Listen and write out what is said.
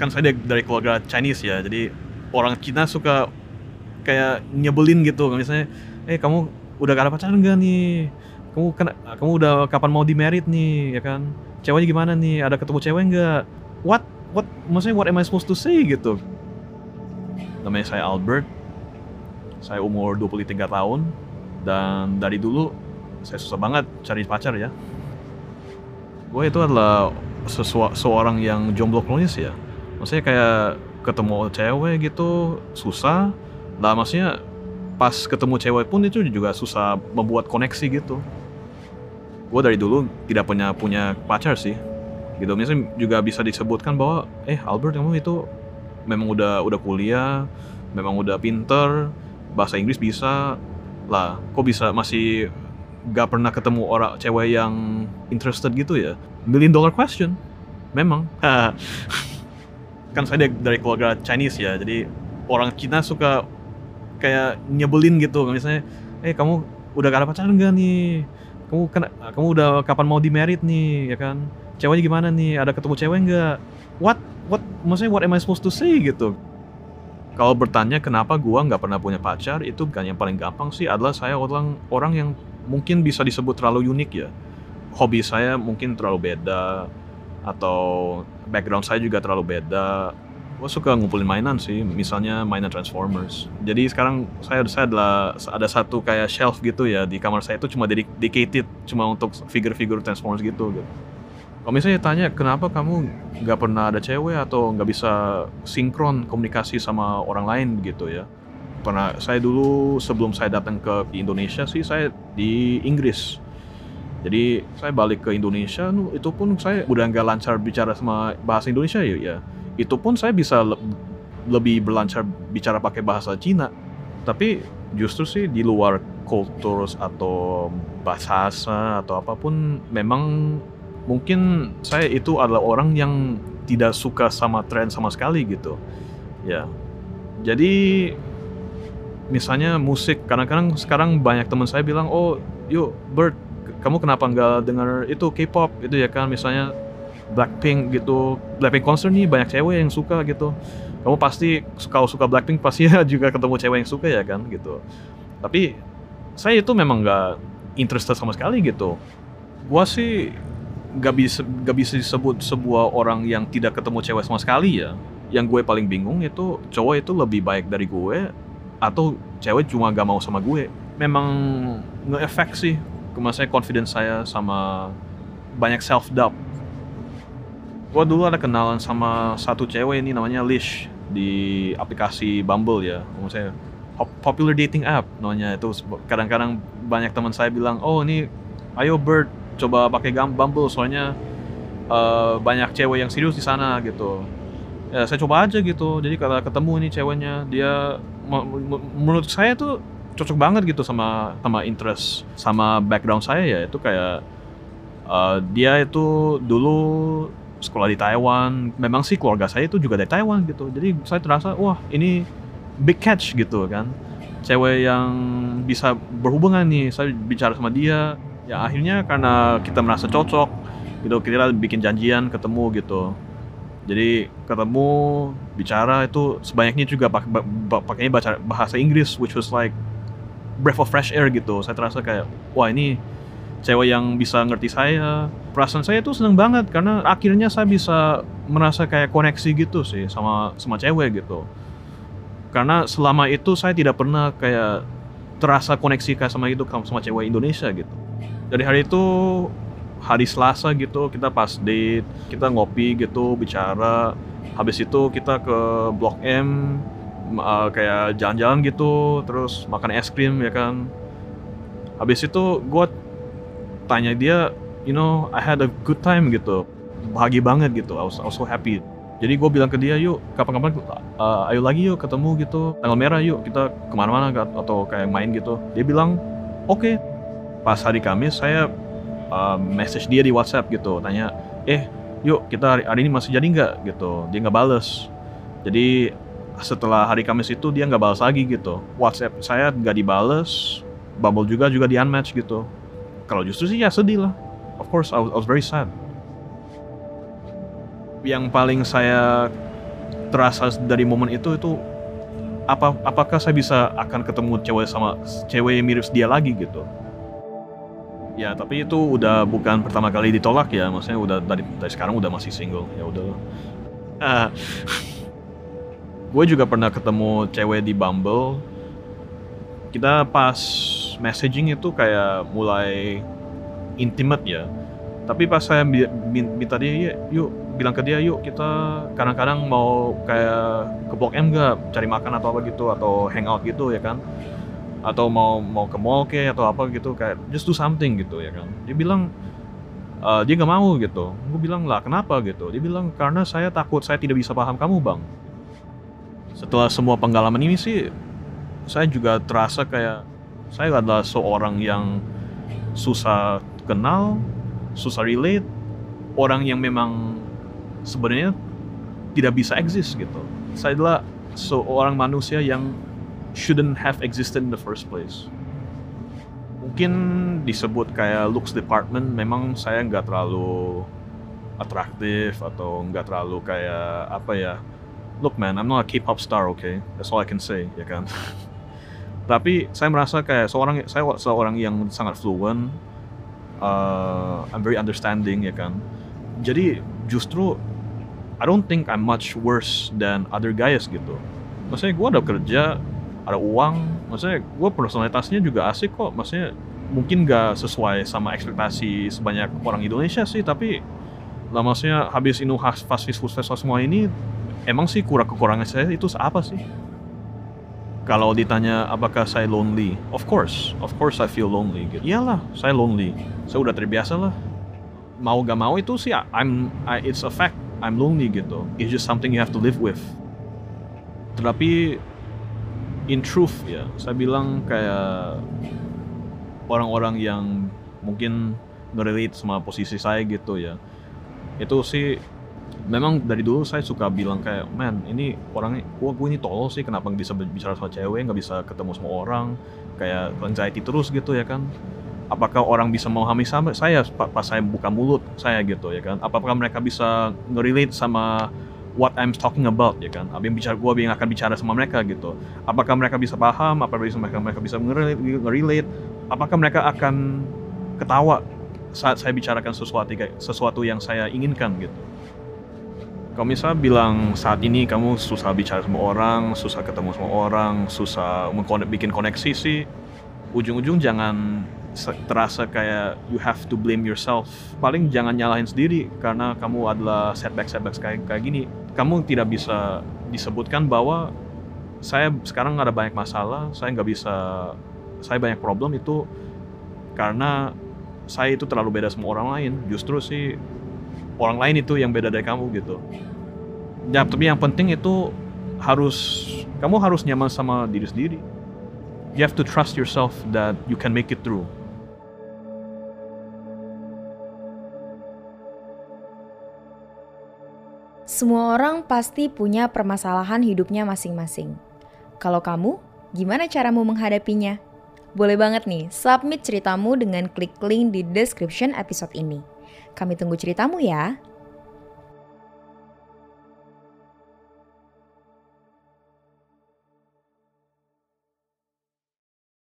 kan saya dari, keluarga Chinese ya jadi orang Cina suka kayak nyebelin gitu. Misalnya eh kamu udah gak ada pacaran gak nih? Kamu kan kamu udah kapan mau di merit nih? Ya kan? Ceweknya gimana nih? Ada ketemu cewek nggak what? What? Maksudnya what am I supposed to say? Gitu. Namanya saya Albert. Saya umur 23 tahun. Dan dari dulu saya susah banget cari pacar ya. Gue itu adalah sesua, seorang yang jomblo kronis ya maksudnya kayak ketemu cewek gitu susah. Lah maksudnya pas ketemu cewek pun itu juga susah membuat koneksi gitu. Gue dari dulu tidak punya punya pacar sih. Gitu. Misalnya juga bisa disebutkan bahwa eh Albert kamu itu memang udah udah kuliah memang udah pinter bahasa Inggris bisa. Lah kok bisa masih gak pernah ketemu orang cewek yang interested gitu ya? Million dollar question. Memang kan saya dari, keluarga Chinese ya jadi orang Cina suka kayak nyebelin gitu. Misalnya eh kamu udah gak ada pacaran gak nih? Kamu kan kamu udah kapan mau di merit nih? Ya kan? Ceweknya gimana nih? Ada ketemu cewek nggak? What? What? Maksudnya what am I supposed to say? Gitu. Kalau bertanya kenapa gua nggak pernah punya pacar? Itu kan yang paling gampang sih. Adalah saya orang orang yang mungkin bisa disebut terlalu unik ya. Hobi saya mungkin terlalu beda atau background saya juga terlalu beda. Gue suka ngumpulin mainan sih misalnya mainan Transformers. Jadi sekarang saya saya adalah ada satu kayak shelf gitu ya di kamar saya. Itu cuma dedicated cuma untuk figur-figur Transformers gitu gitu. Kalau misalnya tanya kenapa kamu nggak pernah ada cewek atau nggak bisa sinkron komunikasi sama orang lain? Gitu ya. Pernah saya dulu sebelum saya datang ke Indonesia sih saya di Inggris jadi saya balik ke Indonesia itu pun saya udah nggak lancar bicara sama bahasa Indonesia ya ya. Itu pun saya bisa le lebih berlancar bicara pakai bahasa Cina. Tapi justru sih di luar kultur atau bahasa atau apa pun memang mungkin saya itu adalah orang yang tidak suka sama tren sama sekali gitu. Ya. Jadi misalnya musik kadang-kadang sekarang banyak teman saya bilang oh yuk Bert kamu kenapa nggak dengar itu K-pop itu ya kan? Misalnya Blackpink gitu. Blackpink konser nih banyak cewek yang suka gitu. Kamu pasti kalau suka Blackpink pasti ya juga ketemu cewek yang suka ya kan gitu. Tapi saya itu memang nggak interested sama sekali gitu. Gua sih gak bisa gak bisa disebut sebuah orang yang tidak ketemu cewek sama sekali ya. Yang gue paling bingung itu cowok itu lebih baik dari gue atau cewek cuma gak mau sama gue? Memang nge-efek sih saya confidence saya sama banyak self doubt gue dulu ada kenalan sama satu cewek ini namanya Lish di aplikasi Bumble ya. Maksudnya popular dating app namanya. Itu kadang-kadang banyak teman saya bilang oh ini ayo Bird coba pakai Bumble soalnya uh, banyak cewek yang serius di sana gitu. Ya saya coba aja gitu. Jadi kalau ketemu ini ceweknya dia menurut saya tuh cocok banget gitu sama sama interest sama background saya ya itu kayak uh, dia itu dulu sekolah di Taiwan. Memang sih keluarga saya itu juga dari Taiwan gitu. Jadi saya terasa wah ini big catch gitu kan. Cewek yang bisa berhubungan nih. Saya bicara sama dia. Ya akhirnya karena kita merasa cocok gitu kita bikin janjian ketemu gitu. Jadi ketemu bicara itu sebanyaknya juga pakainya baca bahasa Inggris which was like breath of fresh air gitu. Saya terasa kayak wah ini cewek yang bisa ngerti saya. Perasaan saya tuh seneng banget karena akhirnya saya bisa merasa kayak koneksi gitu sih sama sama cewek gitu. Karena selama itu saya tidak pernah kayak terasa koneksi kayak sama itu sama cewek Indonesia gitu. Dari hari itu hari Selasa gitu kita pas date kita ngopi gitu bicara. Habis itu kita ke Blok M uh, kayak jalan-jalan gitu terus makan es krim ya kan. Habis itu gue tanya dia you know I had a good time gitu. Bahagia banget gitu. I was, I was so happy. Jadi gue bilang ke dia yuk kapan-kapan uh, ayo lagi yuk ketemu gitu. Tanggal merah yuk kita ke mana-mana atau kayak main gitu. Dia bilang oke. Okay. pas hari Kamis saya uh, message dia di WhatsApp gitu. Tanya eh yuk kita hari, hari ini masih jadi nggak? Gitu. Dia nggak bales. Jadi setelah hari Kamis itu dia nggak balas lagi gitu. WhatsApp saya nggak dibales Bumble juga juga di unmatch gitu. Kalau justru sih ya sedih lah. Of course I was, I was very sad. Yang paling saya terasa dari momen itu itu apa apakah saya bisa akan ketemu cewek sama cewek yang mirip dia lagi gitu? Ya tapi itu udah bukan pertama kali ditolak ya. Maksudnya udah dari dari sekarang udah masih single. Ya udah uh, gue juga pernah ketemu cewek di Bumble. Kita pas messaging itu kayak mulai intimate ya. Tapi pas saya minta dia yuk bilang ke dia yuk kita kadang-kadang mau kayak ke Blok M gak cari makan atau apa gitu atau hangout gitu ya kan? Atau mau mau ke mall kayak atau apa gitu kayak just do something gitu ya kan? Dia bilang uh, dia nggak mau gitu. Gue bilang lah kenapa? gitu. Dia bilang karena saya takut saya tidak bisa paham kamu bang setelah semua pengalaman ini sih saya juga terasa kayak saya adalah seorang yang susah kenal susah relate orang yang memang sebenarnya tidak bisa exist gitu. Saya adalah seorang manusia yang shouldn't have existed in the first place. Mungkin disebut kayak looks department, memang saya nggak terlalu atraktif atau nggak terlalu kayak apa ya. Look man, I'm not a K-pop star, okay? That's all I can say, ya kan? Tapi saya merasa kayak seorang saya seorang yang sangat fluent, uh, I'm very understanding, ya kan? Jadi justru I don't think I'm much worse than other guys gitu. Maksudnya gue ada kerja, ada uang, maksudnya gue personalitasnya juga asik kok. Maksudnya mungkin gak sesuai sama ekspektasi sebanyak orang Indonesia sih, tapi lah maksudnya habis ini fast food semua ini, emang sih kurang kekurangan saya itu apa sih? Kalau ditanya apakah saya lonely, of course, of course I feel lonely. Gitu. Iyalah, saya lonely. Saya udah terbiasa lah. Mau gak mau itu sih, I'm, I, it's a fact I'm lonely gitu. It's just something you have to live with. Tetapi in truth ya, saya bilang kayak orang-orang yang mungkin ngerelate sama posisi saya gitu ya. Itu sih memang dari dulu saya suka bilang kayak man ini orangnya gua gue ini tolol sih kenapa nggak bisa bicara sama cewek nggak bisa ketemu sama orang? Kayak anxiety terus gitu ya kan. Apakah orang bisa memahami sama saya pas saya buka mulut saya gitu ya kan? Apakah mereka bisa ngerelate sama what I'm talking about ya kan? Apa yang bicara gue yang akan bicara sama mereka gitu. Apakah mereka bisa paham? Apa bisa mereka mereka bisa ngerelate apakah mereka akan ketawa saat saya bicarakan sesuatu sesuatu yang saya inginkan gitu kalau misalnya bilang saat ini kamu susah bicara sama orang, susah ketemu sama orang, susah bikin koneksi sih, ujung-ujung jangan terasa kayak you have to blame yourself. Paling jangan nyalahin sendiri karena kamu adalah setback-setback kayak kayak gini. Kamu tidak bisa disebutkan bahwa saya sekarang ada banyak masalah, saya nggak bisa, saya banyak problem itu karena saya itu terlalu beda sama orang lain. Justru sih orang lain itu yang beda dari kamu gitu. Ya, tapi yang penting itu harus kamu harus nyaman sama diri sendiri. You have to trust yourself that you can make it through. Semua orang pasti punya permasalahan hidupnya masing-masing. Kalau kamu, gimana caramu menghadapinya? Boleh banget nih, submit ceritamu dengan klik link di description episode ini. Kami tunggu ceritamu ya.